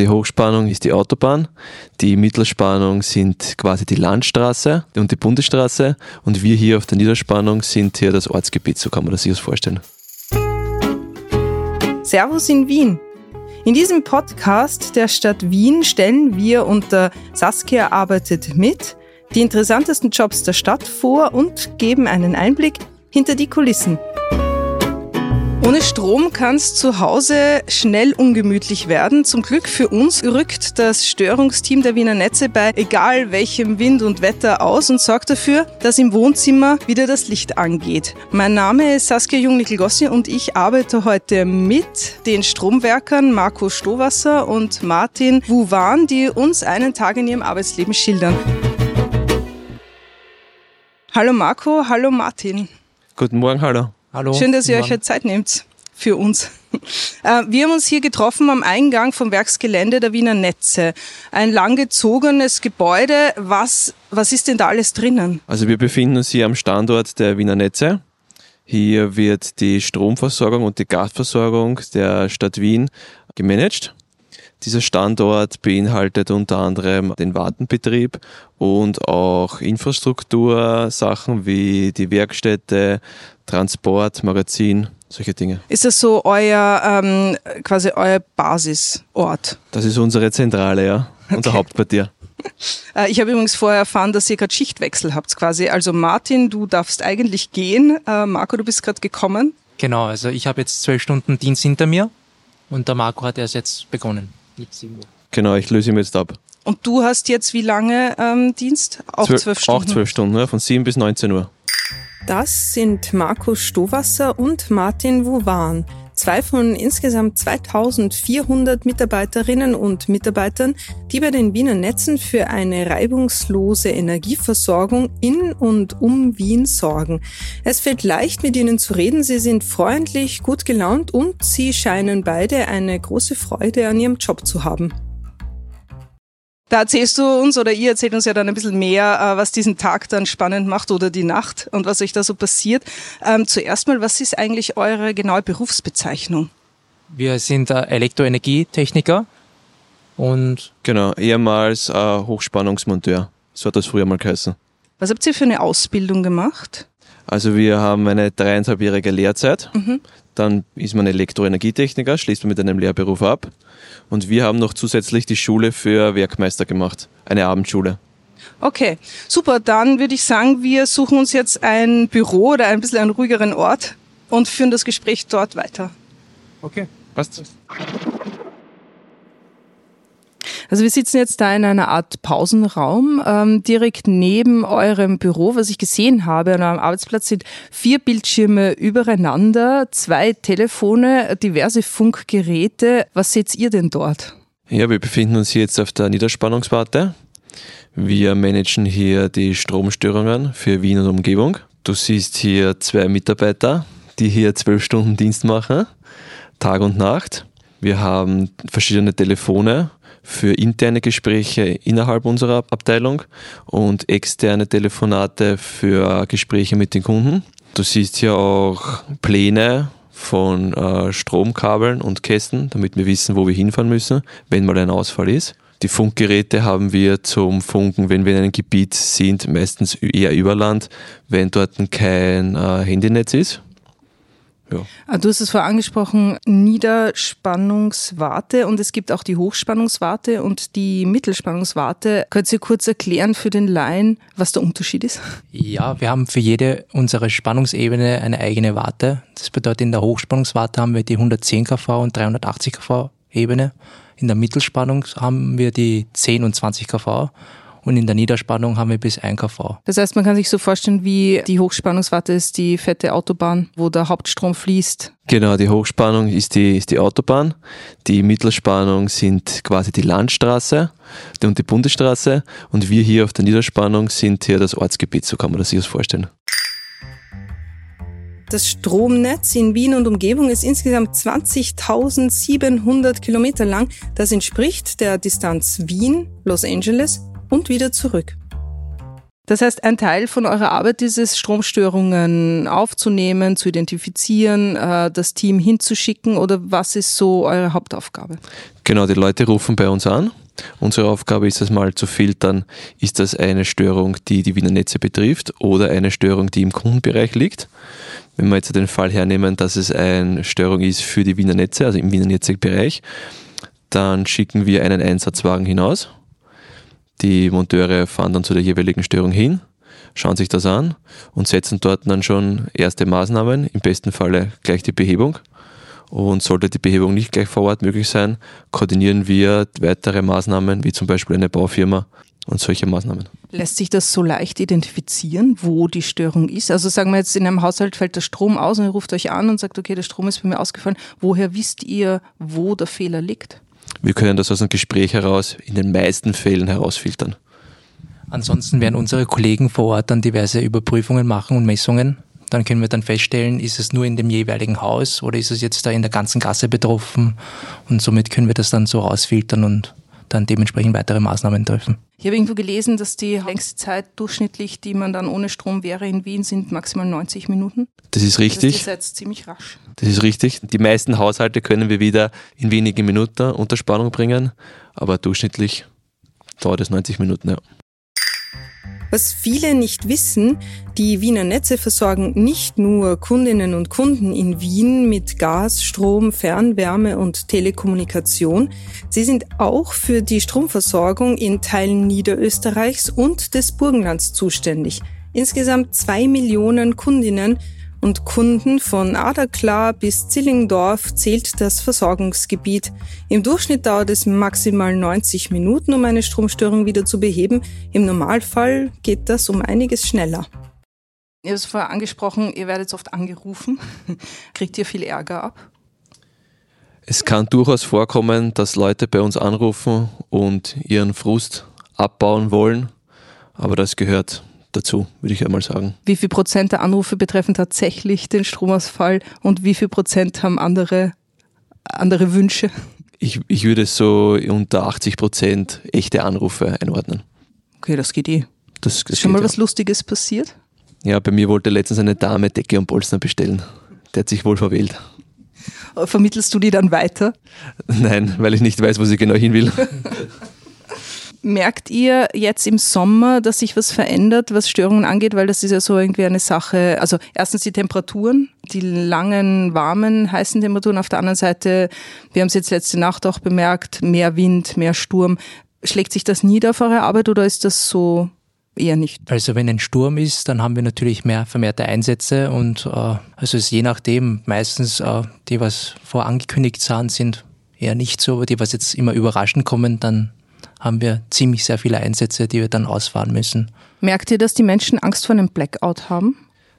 Die Hochspannung ist die Autobahn, die Mittelspannung sind quasi die Landstraße und die Bundesstraße und wir hier auf der Niederspannung sind hier das Ortsgebiet, so kann man das sich das vorstellen. Servus in Wien. In diesem Podcast der Stadt Wien stellen wir unter Saskia arbeitet mit die interessantesten Jobs der Stadt vor und geben einen Einblick hinter die Kulissen. Ohne Strom kann es zu Hause schnell ungemütlich werden. Zum Glück für uns rückt das Störungsteam der Wiener Netze bei egal welchem Wind und Wetter aus und sorgt dafür, dass im Wohnzimmer wieder das Licht angeht. Mein Name ist Saskia Jungnickel-Gossi und ich arbeite heute mit den Stromwerkern Marco Stowasser und Martin Wuwan, die uns einen Tag in ihrem Arbeitsleben schildern. Hallo Marco, hallo Martin. Guten Morgen, hallo. Hallo. Schön, dass ihr euch heute Zeit nehmt für uns. Äh, wir haben uns hier getroffen am Eingang vom Werksgelände der Wiener Netze. Ein langgezogenes Gebäude. Was, was ist denn da alles drinnen? Also wir befinden uns hier am Standort der Wiener Netze. Hier wird die Stromversorgung und die Gasversorgung der Stadt Wien gemanagt. Dieser Standort beinhaltet unter anderem den Wartenbetrieb und auch Infrastruktursachen wie die Werkstätte, Transport, Magazin, solche Dinge. Ist das so euer ähm, quasi euer Basisort? Das ist unsere Zentrale, ja, unser Okay. Hauptquartier. Äh, ich habe übrigens vorher erfahren, dass ihr gerade Schichtwechsel habt quasi. Also Martin, du darfst eigentlich gehen. Äh, Marco, du bist gerade gekommen. Genau, also ich habe jetzt zwölf Stunden Dienst hinter mir und der Marco hat erst jetzt begonnen. Mit Uhr. Genau, ich löse ihn jetzt ab. Und du hast jetzt wie lange ähm, Dienst? Auch Zwölf- zwölf Stunden. Auch zwölf Stunden, ja, von 7 bis 19 Uhr. Das sind Marco Stowasser und Martin Wuwan. Zwei von insgesamt 2400 Mitarbeiterinnen und Mitarbeitern, die bei den Wiener Netzen für eine reibungslose Energieversorgung in und um Wien sorgen. Es fällt leicht, mit ihnen zu reden. Sie sind freundlich, gut gelaunt und sie scheinen beide eine große Freude an ihrem Job zu haben. Da erzählst du uns oder ihr erzählt uns ja dann ein bisschen mehr, äh, was diesen Tag dann spannend macht oder die Nacht und was euch da so passiert. Ähm, zuerst mal, was ist eigentlich eure genaue Berufsbezeichnung? Wir sind äh, Elektroenergietechniker und Genau, ehemals äh, Hochspannungsmonteur. So hat das früher mal geheißen. Was habt ihr für eine Ausbildung gemacht? Also wir haben eine dreieinhalbjährige Lehrzeit. Dann ist man Elektroenergietechniker, schließt man mit einem Lehrberuf ab. Und wir haben noch zusätzlich die Schule für Werkmeister gemacht. Eine Abendschule. Okay, super. Dann würde ich sagen, wir suchen uns jetzt ein Büro oder ein bisschen einen ruhigeren Ort und führen das Gespräch dort weiter. okay. Passt? Also wir sitzen jetzt da in einer Art Pausenraum, ähm, direkt neben eurem Büro. Was ich gesehen habe an eurem Arbeitsplatz sind vier Bildschirme übereinander, zwei Telefone, diverse Funkgeräte. Was seht ihr denn dort? Ja, wir befinden uns hier jetzt auf der Niederspannungswarte. Wir managen hier die Stromstörungen für Wien und Umgebung. Du siehst hier zwei Mitarbeiter, die hier zwölf Stunden Dienst machen, Tag und Nacht. Wir haben verschiedene Telefone für interne Gespräche innerhalb unserer Abteilung und externe Telefonate für Gespräche mit den Kunden. Du siehst hier auch Pläne von äh, Stromkabeln und Kästen, damit wir wissen, wo wir hinfahren müssen, wenn mal ein Ausfall ist. Die Funkgeräte haben wir zum Funken, wenn wir in einem Gebiet sind, meistens eher über Land, wenn dort kein äh, Handynetz ist. Ja. Ah, Du hast es vorher angesprochen, Niederspannungswarte und es gibt auch die Hochspannungswarte und die Mittelspannungswarte. Könnt ihr kurz erklären für den Laien, was der Unterschied ist? Ja, wir haben für jede unserer Spannungsebene eine eigene Warte. Das bedeutet, in der Hochspannungswarte haben wir die 110 kV und 380 kV Ebene. In der Mittelspannung haben wir die 10 und 20 kV und in der Niederspannung haben wir bis 1 kV. Das heißt, man kann sich so vorstellen, wie die Hochspannungswarte ist die fette Autobahn, wo der Hauptstrom fließt. Genau, die Hochspannung ist die, ist die Autobahn, die Mittelspannung sind quasi die Landstraße und die Bundesstraße und wir hier auf der Niederspannung sind hier das Ortsgebiet, so kann man das sich das vorstellen. Das Stromnetz in Wien und Umgebung ist insgesamt 20.700 Kilometer lang. Das entspricht der Distanz Wien, Los Angeles und wieder zurück. Das heißt, ein Teil von eurer Arbeit ist es, Stromstörungen aufzunehmen, zu identifizieren, äh, das Team hinzuschicken oder was ist so eure Hauptaufgabe? Genau, die Leute rufen bei uns an. Unsere Aufgabe ist es mal zu filtern, ist das eine Störung, die die Wiener Netze betrifft oder eine Störung, die im Kundenbereich liegt. Wenn wir jetzt den Fall hernehmen, dass es eine Störung ist für die Wiener Netze, also im Wiener Netzbereich, dann schicken wir einen Einsatzwagen hinaus die Monteure fahren dann zu der jeweiligen Störung hin, schauen sich das an und setzen dort dann schon erste Maßnahmen, im besten Falle gleich die Behebung. Und sollte die Behebung nicht gleich vor Ort möglich sein, koordinieren wir weitere Maßnahmen, wie zum Beispiel eine Baufirma und solche Maßnahmen. Lässt sich das so leicht identifizieren, wo die Störung ist? Also sagen wir jetzt, in einem Haushalt fällt der Strom aus und ihr ruft euch an und sagt, okay, der Strom ist bei mir ausgefallen. Woher wisst ihr, wo der Fehler liegt? Wir können das aus einem Gespräch heraus in den meisten Fällen herausfiltern. Ansonsten werden unsere Kollegen vor Ort dann diverse Überprüfungen machen und Messungen. Dann können wir dann feststellen, ist es nur in dem jeweiligen Haus oder ist es jetzt da in der ganzen Gasse betroffen? Und somit können wir das dann so rausfiltern und dann dementsprechend weitere Maßnahmen treffen. Ich habe irgendwo gelesen, dass die längste Zeit durchschnittlich, die man dann ohne Strom wäre in Wien, sind maximal 90 Minuten. Das ist richtig. Das ist jetzt ziemlich rasch. Das ist richtig. Die meisten Haushalte können wir wieder in wenigen Minuten unter Spannung bringen, aber durchschnittlich dauert es 90 Minuten. Ja. Was viele nicht wissen, die Wiener Netze versorgen nicht nur Kundinnen und Kunden in Wien mit Gas, Strom, Fernwärme und Telekommunikation, sie sind auch für die Stromversorgung in Teilen Niederösterreichs und des Burgenlands zuständig. Insgesamt zwei Millionen Kundinnen und Kunden von Aderklar bis Zillingdorf zählt das Versorgungsgebiet. Im Durchschnitt dauert es maximal 90 Minuten, um eine Stromstörung wieder zu beheben. Im Normalfall geht das um einiges schneller. Ihr habt es vorher angesprochen, ihr werdet oft angerufen. Kriegt ihr viel Ärger ab? Es kann durchaus vorkommen, dass Leute bei uns anrufen und ihren Frust abbauen wollen, aber das gehört dazu, würde ich einmal sagen. Wie viel Prozent der Anrufe betreffen tatsächlich den Stromausfall und wie viel Prozent haben andere, andere Wünsche? Ich, ich würde so unter 80 Prozent echte Anrufe einordnen. Okay, das geht eh. Das, das Ist schon mal ja. was Lustiges passiert? Ja, bei mir wollte letztens eine Dame Decke und Polster bestellen. Der hat sich wohl verwählt. Vermittelst du die dann weiter? Nein, weil ich nicht weiß, wo sie genau hin will. Merkt ihr jetzt im Sommer, dass sich was verändert, was Störungen angeht? Weil das ist ja so irgendwie eine Sache. Also erstens die Temperaturen, die langen, warmen, heißen Temperaturen. Auf der anderen Seite, wir haben es jetzt letzte Nacht auch bemerkt, mehr Wind, mehr Sturm. Schlägt sich das nieder auf eure Arbeit oder ist das so eher nicht? Also wenn ein Sturm ist, dann haben wir natürlich mehr vermehrte Einsätze und äh, also es ist je nachdem, meistens äh, die, was vorangekündigt sind, sind eher nicht so, aber die, was jetzt immer überraschend kommen, dann haben wir ziemlich sehr viele Einsätze, die wir dann ausfahren müssen. Merkt ihr, dass die Menschen Angst vor einem Blackout haben?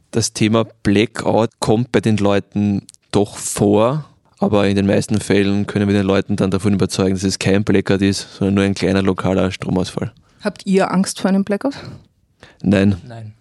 Das Thema Blackout kommt bei den Leuten doch vor, aber in den meisten Fällen können wir den Leuten dann davon überzeugen, dass es kein Blackout ist, sondern nur ein kleiner lokaler Stromausfall. Habt ihr Angst vor einem Blackout? Nein, Nein.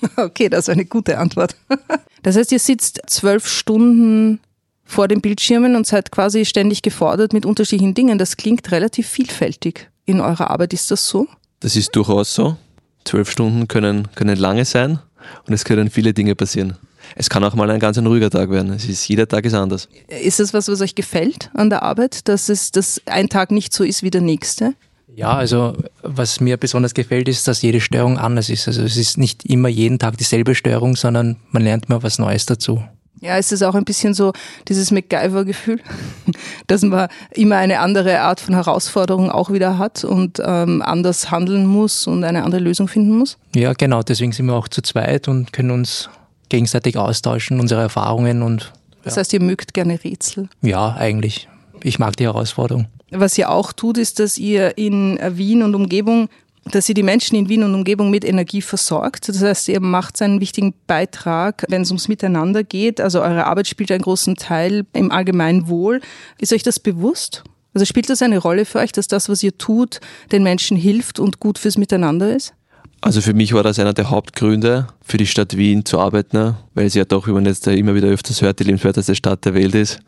Okay, das ist eine gute Antwort. Das heißt, ihr sitzt zwölf Stunden vor den Bildschirmen und seid quasi ständig gefordert mit unterschiedlichen Dingen. Das klingt relativ vielfältig in eurer Arbeit. Ist das so? das ist durchaus so. Zwölf Stunden können, können lange sein und es können viele Dinge passieren. Es kann auch mal ein ganz ein ruhiger Tag werden. Es ist, jeder Tag ist anders. Ist das was, was euch gefällt an der Arbeit, dass es dass ein Tag nicht so ist wie der nächste? Ja, also was mir besonders gefällt, ist, dass jede Störung anders ist. Also es ist nicht immer jeden Tag dieselbe Störung, sondern man lernt mal was Neues dazu. Ja, ist es auch ein bisschen so dieses MacGyver-Gefühl, dass man immer eine andere Art von Herausforderung auch wieder hat und ähm, anders handeln muss und eine andere Lösung finden muss? Ja, genau, deswegen sind wir auch zu zweit und können uns gegenseitig austauschen, unsere Erfahrungen und Das heißt, ihr mögt gerne Rätsel. ja, eigentlich. Ich mag die Herausforderung. Was ihr auch tut, ist, dass ihr in Wien und Umgebung, dass ihr die Menschen in Wien und Umgebung mit Energie versorgt. Das heißt, ihr macht einen wichtigen Beitrag, wenn es ums Miteinander geht. Also eure Arbeit spielt einen großen Teil im allgemeinen Wohl. Ist euch das bewusst? Also spielt das eine Rolle für euch, dass das, was ihr tut, den Menschen hilft und gut fürs Miteinander ist? Also für mich war das einer der Hauptgründe, für die Stadt Wien zu arbeiten, weil sie ja doch, wie man jetzt immer wieder öfters hört, die lebenswerteste Stadt der Welt ist.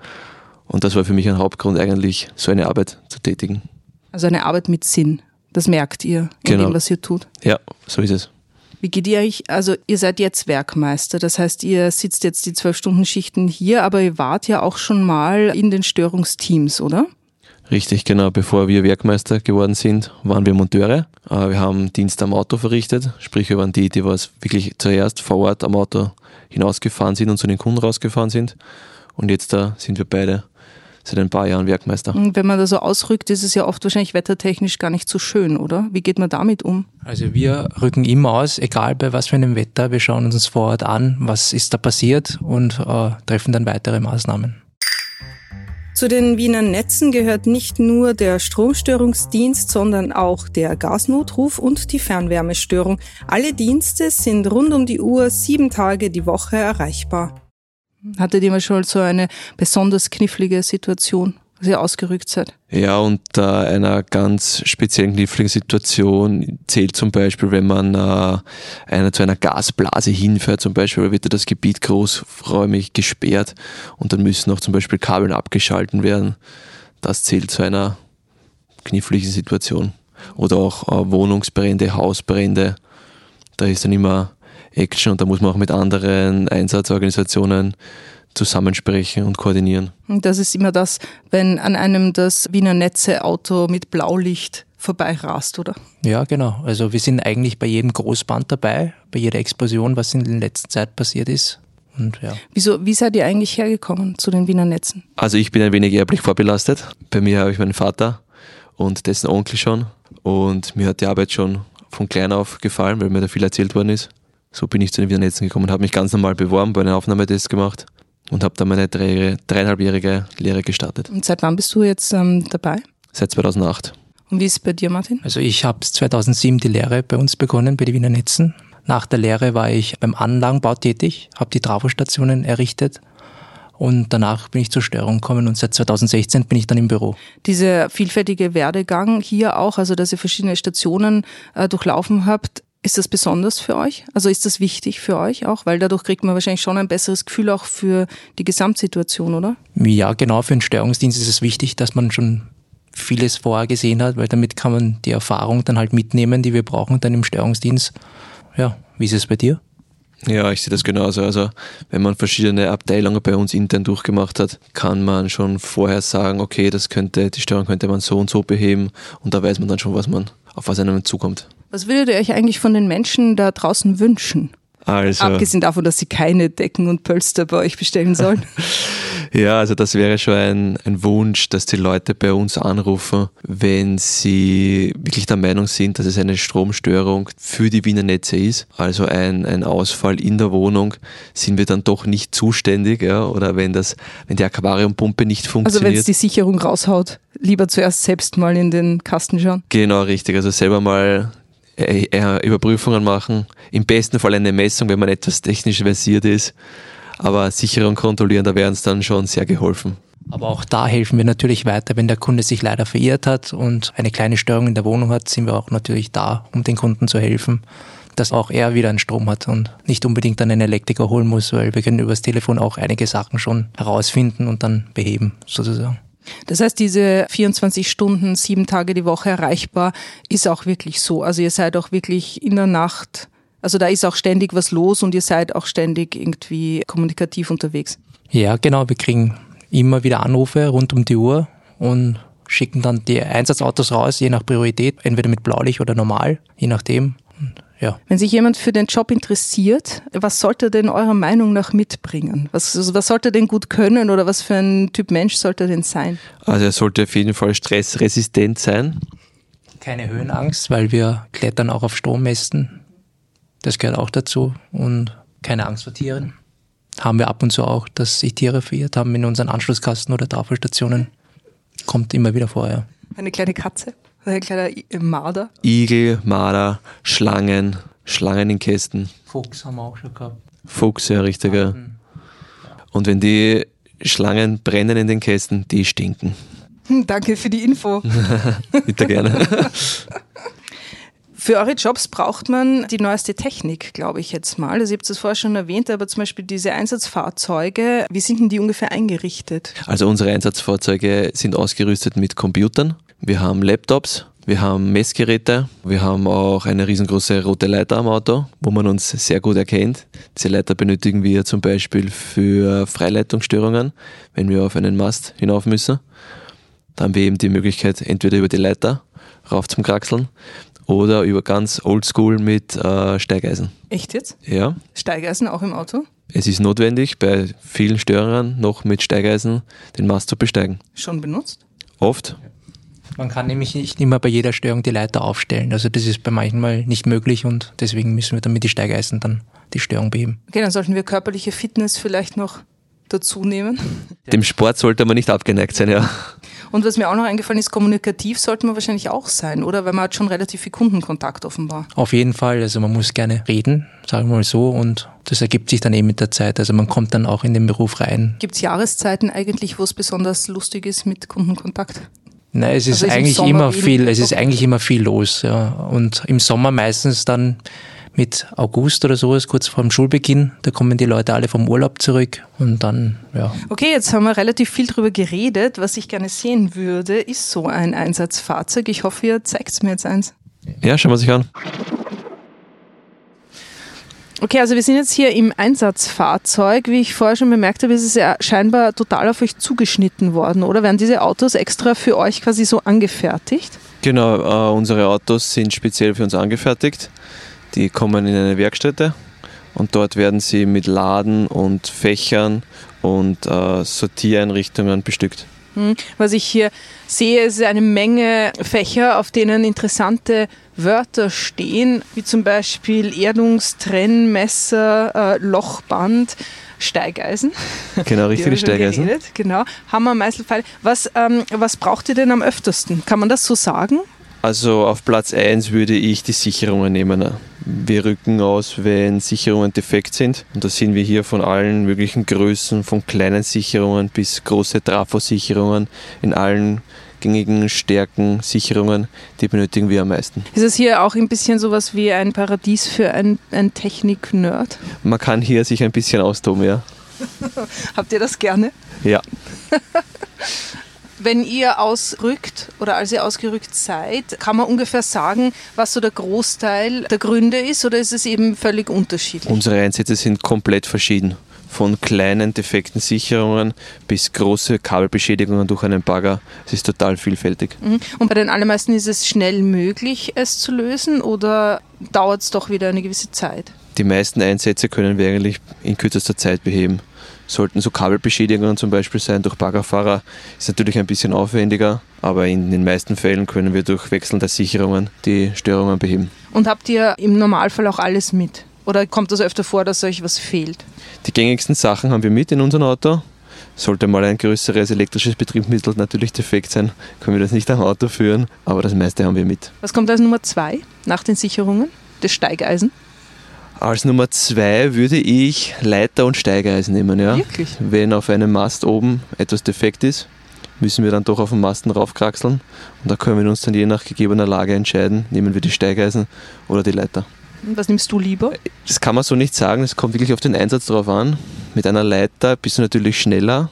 Und das war für mich ein Hauptgrund, eigentlich so eine Arbeit zu tätigen. Also eine Arbeit mit Sinn. Das merkt ihr in Genau. dem, was ihr tut. Ja, so ist es. Wie geht ihr euch, also ihr seid jetzt Werkmeister, das heißt, ihr sitzt jetzt die zwölf Stunden Schichten hier, aber ihr wart ja auch schon mal in den Störungsteams, oder? Richtig, genau. Bevor wir Werkmeister geworden sind, waren wir Monteure. Äh, wir haben Dienst am Auto verrichtet, sprich wir waren die, die was wirklich zuerst vor Ort am Auto hinausgefahren sind und zu den Kunden rausgefahren sind. Und jetzt da sind wir beide seit ein paar Jahren Werkmeister. Und wenn man da so ausrückt, ist es ja oft wahrscheinlich wettertechnisch gar nicht so schön, oder? Wie geht man damit um? Also wir rücken immer aus, egal bei was für einem Wetter. Wir schauen uns vor Ort an, was ist da passiert und äh, treffen dann weitere Maßnahmen. Zu den Wiener Netzen gehört nicht nur der Stromstörungsdienst, sondern auch der Gasnotruf und die Fernwärmestörung. Alle Dienste sind rund um die Uhr sieben Tage die Woche erreichbar. Hattet ihr mal schon so eine besonders knifflige Situation? als ihr ausgerückt seid? Ja, unter einer ganz speziellen kniffligen Situation zählt zum Beispiel, wenn man äh, einer zu einer Gasblase hinfährt, zum Beispiel, wird das Gebiet großräumig gesperrt und dann müssen auch zum Beispiel Kabeln abgeschalten werden. Das zählt zu einer kniffligen Situation. Oder auch äh, Wohnungsbrände, Hausbrände. Da ist dann immer Action und da muss man auch mit anderen Einsatzorganisationen zusammensprechen und koordinieren. Das ist immer das, wenn an einem das Wiener Netze Auto mit Blaulicht vorbeirast, oder? Ja, genau. Also wir sind eigentlich bei jedem Großband dabei, bei jeder Explosion, was in der letzten Zeit passiert ist. Und ja. Wieso, wie seid ihr eigentlich hergekommen zu den Wiener Netzen? Also ich bin ein wenig erblich vorbelastet. Bei mir habe ich meinen Vater und dessen Onkel schon. Und mir hat die Arbeit schon von klein auf gefallen, weil mir da viel erzählt worden ist. So bin ich zu den Wiener Netzen gekommen und habe mich ganz normal beworben, bei einem Aufnahmetest gemacht und habe dann meine drei, dreieinhalbjährige Lehre gestartet. Und seit wann bist du jetzt ähm, dabei? Seit 2008. Und wie ist es bei dir, Martin? Also ich habe 2007 die Lehre bei uns begonnen, bei den Wiener Netzen. Nach der Lehre war ich beim Anlagenbau tätig, habe die Trafostationen errichtet und danach bin ich zur Störung gekommen und seit 2016 bin ich dann im Büro. Dieser vielfältige Werdegang hier auch, also dass ihr verschiedene Stationen äh, durchlaufen habt, ist das besonders für euch? Also ist das wichtig für euch auch? Weil dadurch kriegt man wahrscheinlich schon ein besseres Gefühl auch für die Gesamtsituation, oder? Ja, genau. Für einen Steuerungsdienst ist es wichtig, dass man schon vieles vorher gesehen hat, weil damit kann man die Erfahrung dann halt mitnehmen, die wir brauchen dann im Steuerungsdienst. Ja, wie ist es bei dir? Ja, ich sehe das genauso. Also wenn man verschiedene Abteilungen bei uns intern durchgemacht hat, kann man schon vorher sagen, okay, das könnte, die Steuerung könnte man so und so beheben und da weiß man dann schon, was man, auf was einem zukommt. Was würdet ihr euch eigentlich von den Menschen da draußen wünschen? Also, Abgesehen davon, dass sie keine Decken und Pölster bei euch bestellen sollen. ja, also das wäre schon ein, ein Wunsch, dass die Leute bei uns anrufen, wenn sie wirklich der Meinung sind, dass es eine Stromstörung für die Wiener Netze ist. Also ein, ein Ausfall in der Wohnung sind wir dann doch nicht zuständig, ja, oder wenn das, wenn die Aquariumpumpe nicht funktioniert. Also wenn es die Sicherung raushaut, lieber zuerst selbst mal in den Kasten schauen. Genau, richtig. Also selber mal Überprüfungen machen. Im besten Fall eine Messung, wenn man etwas technisch versiert ist. Aber Sicherung kontrollieren, da wäre uns dann schon sehr geholfen. Aber auch da helfen wir natürlich weiter, wenn der Kunde sich leider verirrt hat und eine kleine Störung in der Wohnung hat, sind wir auch natürlich da, um den Kunden zu helfen, dass auch er wieder einen Strom hat und nicht unbedingt dann einen Elektriker holen muss, weil wir können übers Telefon auch einige Sachen schon herausfinden und dann beheben, sozusagen. Das heißt, diese 24 Stunden, sieben Tage die Woche erreichbar ist auch wirklich so. Also ihr seid auch wirklich in der Nacht, also da ist auch ständig was los und ihr seid auch ständig irgendwie kommunikativ unterwegs. Ja, genau. Wir kriegen immer wieder Anrufe rund um die Uhr und schicken dann die Einsatzautos raus, je nach Priorität, entweder mit Blaulicht oder normal, je nachdem. Und ja. Wenn sich jemand für den Job interessiert, was sollte er denn eurer Meinung nach mitbringen? Was, also was sollte er denn gut können oder was für ein Typ Mensch sollte er denn sein? Also er sollte auf jeden Fall stressresistent sein. Keine Höhenangst, weil wir klettern auch auf Strommästen. Das gehört auch dazu. Und keine Angst vor Tieren. Haben wir ab und zu auch, dass sich Tiere verirrt haben in unseren Anschlusskasten oder Tafelstationen. Kommt immer wieder vor, ja. Eine kleine Katze? Ein kleiner Marder. Igel, Marder, Schlangen, Schlangen in Kästen. Fuchs haben wir auch schon gehabt. Fuchs, ja, richtiger. Und wenn die Schlangen brennen in den Kästen, die stinken. Hm, danke für die Info. Bitte gerne. Für eure Jobs braucht man die neueste Technik, glaube ich jetzt mal. Also ihr habt es vorher schon erwähnt, aber zum Beispiel diese Einsatzfahrzeuge, wie sind denn die ungefähr eingerichtet? Also unsere Einsatzfahrzeuge sind ausgerüstet mit Computern. Wir haben Laptops, Wir haben Messgeräte, wir haben auch eine riesengroße rote Leiter am Auto, wo man uns sehr gut erkennt. Diese Leiter benötigen wir zum Beispiel für Freileitungsstörungen, wenn wir auf einen Mast hinauf müssen. Da haben wir eben die Möglichkeit, entweder über die Leiter rauf zum Kraxeln oder über ganz oldschool mit äh, Steigeisen. Echt jetzt? Ja, Steigeisen auch im Auto? es ist notwendig, bei vielen Störern noch mit Steigeisen den Mast zu besteigen. Schon benutzt? Oft. Man kann nämlich nicht immer bei jeder Störung die Leiter aufstellen. Also das ist bei manchmal nicht möglich und deswegen müssen wir dann mit die Steigeisen dann die Störung beheben. Okay, dann sollten wir körperliche Fitness vielleicht noch dazu nehmen. Dem Sport sollte man nicht abgeneigt sein, ja. Und was mir auch noch eingefallen ist, kommunikativ sollte man wahrscheinlich auch sein, oder? Weil man hat schon relativ viel Kundenkontakt offenbar. Auf jeden Fall, also man muss gerne reden, sagen wir mal so, und das ergibt sich dann eben mit der Zeit. Also man kommt dann auch in den Beruf rein. Gibt es Jahreszeiten eigentlich, wo es besonders lustig ist mit Kundenkontakt? Nein, es ist Also im eigentlich Sommer immer viel, es ist eigentlich immer viel los, ja. Und im Sommer meistens dann mit August oder sowas, kurz vor dem Schulbeginn, da kommen die Leute alle vom Urlaub zurück und dann, ja, Okay, jetzt haben wir relativ viel drüber geredet. Was ich gerne sehen würde, ist so ein Einsatzfahrzeug. Ich hoffe, ihr zeigt mir jetzt eins. Ja, schauen wir sich an. Okay, also wir sind jetzt hier im Einsatzfahrzeug. Wie ich vorher schon bemerkt habe, ist es ja scheinbar total auf euch zugeschnitten worden, oder? Werden diese Autos extra für euch quasi so angefertigt? Genau, äh, unsere Autos sind speziell für uns angefertigt. Die kommen in eine Werkstätte und dort werden sie mit Laden und Fächern und äh, Sortiereinrichtungen bestückt. Hm. Was ich hier sehe, ist eine Menge Fächer, auf denen interessante Wörter stehen, wie zum Beispiel Erdungstrennmesser, äh, Lochband, Steigeisen. Genau, richtige Steigeisen. geredet, Genau. Hammer, Meißelpfeil. Was, ähm, was braucht ihr denn am öftersten? Kann man das so sagen? Also auf Platz 1 würde ich die Sicherungen nehmen. Wir rücken aus, wenn Sicherungen defekt sind. Und da sind wir hier von allen möglichen Größen, von kleinen Sicherungen bis große Trafosicherungen in allen gängigen Stärken, Sicherungen, die benötigen wir am meisten. Ist es hier auch ein bisschen sowas wie ein Paradies für ein, ein Technik-Nerd? Man kann hier sich ein bisschen austoben, ja. Habt ihr das gerne? Ja. Wenn ihr ausrückt oder als ihr ausgerückt seid, kann man ungefähr sagen, was so der Großteil der Gründe ist oder ist es eben völlig unterschiedlich? Unsere Einsätze sind komplett verschieden. Von kleinen defekten Sicherungen bis große Kabelbeschädigungen durch einen Bagger. Es ist total vielfältig. Mhm. Und bei den allermeisten ist es schnell möglich, es zu lösen oder dauert es doch wieder eine gewisse Zeit? Die meisten Einsätze können wir eigentlich in kürzester Zeit beheben. Sollten so Kabelbeschädigungen zum Beispiel sein durch Baggerfahrer, ist natürlich ein bisschen aufwendiger, aber in den meisten Fällen können wir durch Wechseln der Sicherungen die Störungen beheben. Und habt ihr im Normalfall auch alles mit? Oder kommt das öfter vor, dass euch was fehlt? Die gängigsten Sachen haben wir mit in unserem Auto. Sollte mal ein größeres elektrisches Betriebsmittel natürlich defekt sein, können wir das nicht am Auto führen, aber das meiste haben wir mit. Was kommt als Nummer zwei nach den Sicherungen? Das Steigeisen? Als Nummer zwei würde ich Leiter und Steigeisen nehmen. Ja. Wirklich? Wenn auf einem Mast oben etwas defekt ist, müssen wir dann doch auf den Masten raufkraxeln und da können wir uns dann je nach gegebener Lage entscheiden, nehmen wir die Steigeisen oder die Leiter. Was nimmst du lieber? Das kann man so nicht sagen, es kommt wirklich auf den Einsatz drauf an. Mit einer Leiter bist du natürlich schneller,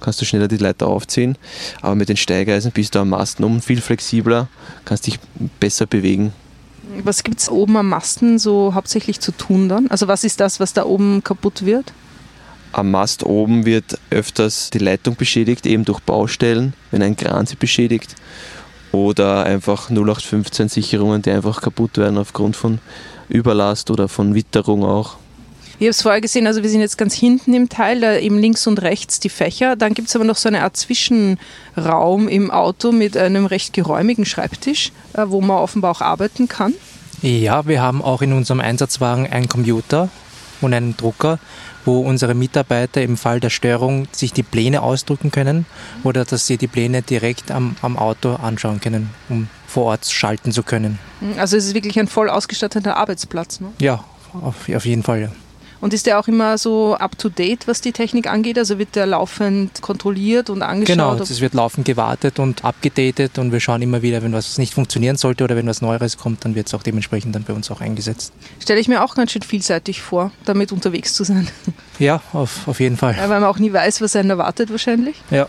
kannst du schneller die Leiter aufziehen, aber mit den Steigeisen bist du am Masten oben viel flexibler, kannst dich besser bewegen. Was gibt es oben am Masten so hauptsächlich zu tun dann? Also was ist das, was da oben kaputt wird? Am Mast oben wird öfters die Leitung beschädigt, eben durch Baustellen, wenn ein Kran sie beschädigt. Oder einfach 0815 Sicherungen, die einfach kaputt werden aufgrund von Überlast oder von Witterung auch. Ich habe es vorher gesehen, also wir sind jetzt ganz hinten im Teil, da eben links und rechts die Fächer. Dann gibt es aber noch so eine Art Zwischenraum im Auto mit einem recht geräumigen Schreibtisch, äh, wo man offenbar auch arbeiten kann. Ja, wir haben auch in unserem Einsatzwagen einen Computer und einen Drucker, wo unsere Mitarbeiter im Fall der Störung sich die Pläne ausdrücken können oder dass sie die Pläne direkt am, am Auto anschauen können, um vor Ort schalten zu können. Also es ist wirklich ein voll ausgestatteter Arbeitsplatz. Ne? Ja, auf, auf jeden Fall. Ja. Und ist der auch immer so up-to-date, was die Technik angeht? Also wird der laufend kontrolliert und angeschaut? Genau, es wird laufend gewartet und abgedatet und wir schauen immer wieder, wenn was nicht funktionieren sollte oder wenn was Neueres kommt, dann wird es auch dementsprechend dann bei uns auch eingesetzt. Stelle ich mir auch ganz schön vielseitig vor, damit unterwegs zu sein. Ja, auf, auf jeden Fall. Ja, weil man auch nie weiß, was einen erwartet wahrscheinlich. Ja.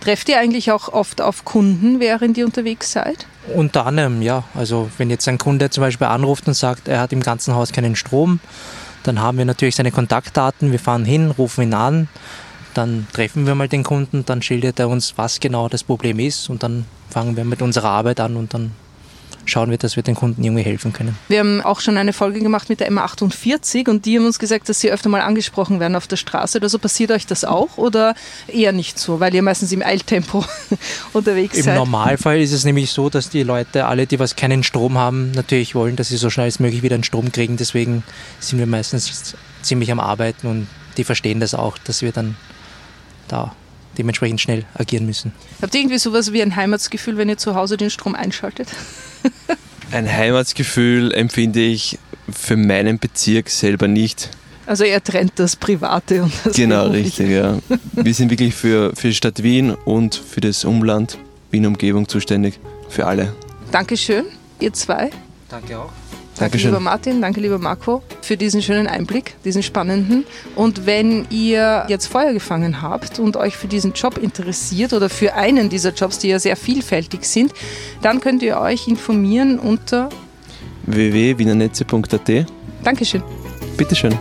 Trefft ihr eigentlich auch oft auf Kunden, während ihr unterwegs seid? Unter anderem, ja. Also wenn jetzt ein Kunde zum Beispiel anruft und sagt, er hat im ganzen Haus keinen Strom, dann haben wir natürlich seine Kontaktdaten, wir fahren hin, rufen ihn an, dann treffen wir mal den Kunden, dann schildert er uns, was genau das Problem ist. Und dann fangen wir mit unserer Arbeit an und dann schauen wir, dass wir den Kunden irgendwie helfen können. Wir haben auch schon eine Folge gemacht mit der M48 und die haben uns gesagt, dass sie öfter mal angesprochen werden auf der Straße. Oder so passiert euch das auch oder eher nicht so, weil ihr meistens im Eiltempo unterwegs Im seid? Im Normalfall ist es nämlich so, dass die Leute, alle, die was keinen Strom haben, natürlich wollen, dass sie so schnell als möglich wieder einen Strom kriegen. Deswegen sind wir meistens ziemlich am Arbeiten und die verstehen das auch, dass wir dann da dementsprechend schnell agieren müssen. Habt ihr irgendwie sowas wie ein Heimatsgefühl, wenn ihr zu Hause den Strom einschaltet? ein Heimatsgefühl empfinde ich für meinen Bezirk selber nicht. Also er trennt das Private und das Genau, richtig, ja. Wir sind wirklich für, für die Stadt Wien und für das Umland, Wien-Umgebung zuständig, für alle. Dankeschön, ihr zwei. Danke auch. Danke, lieber Martin, danke, lieber Marco, für diesen schönen Einblick, diesen spannenden. Und wenn ihr jetzt Feuer gefangen habt und euch für diesen Job interessiert oder für einen dieser Jobs, die ja sehr vielfältig sind, dann könnt ihr euch informieren unter www.wienernetze.at. Dankeschön. Bitteschön.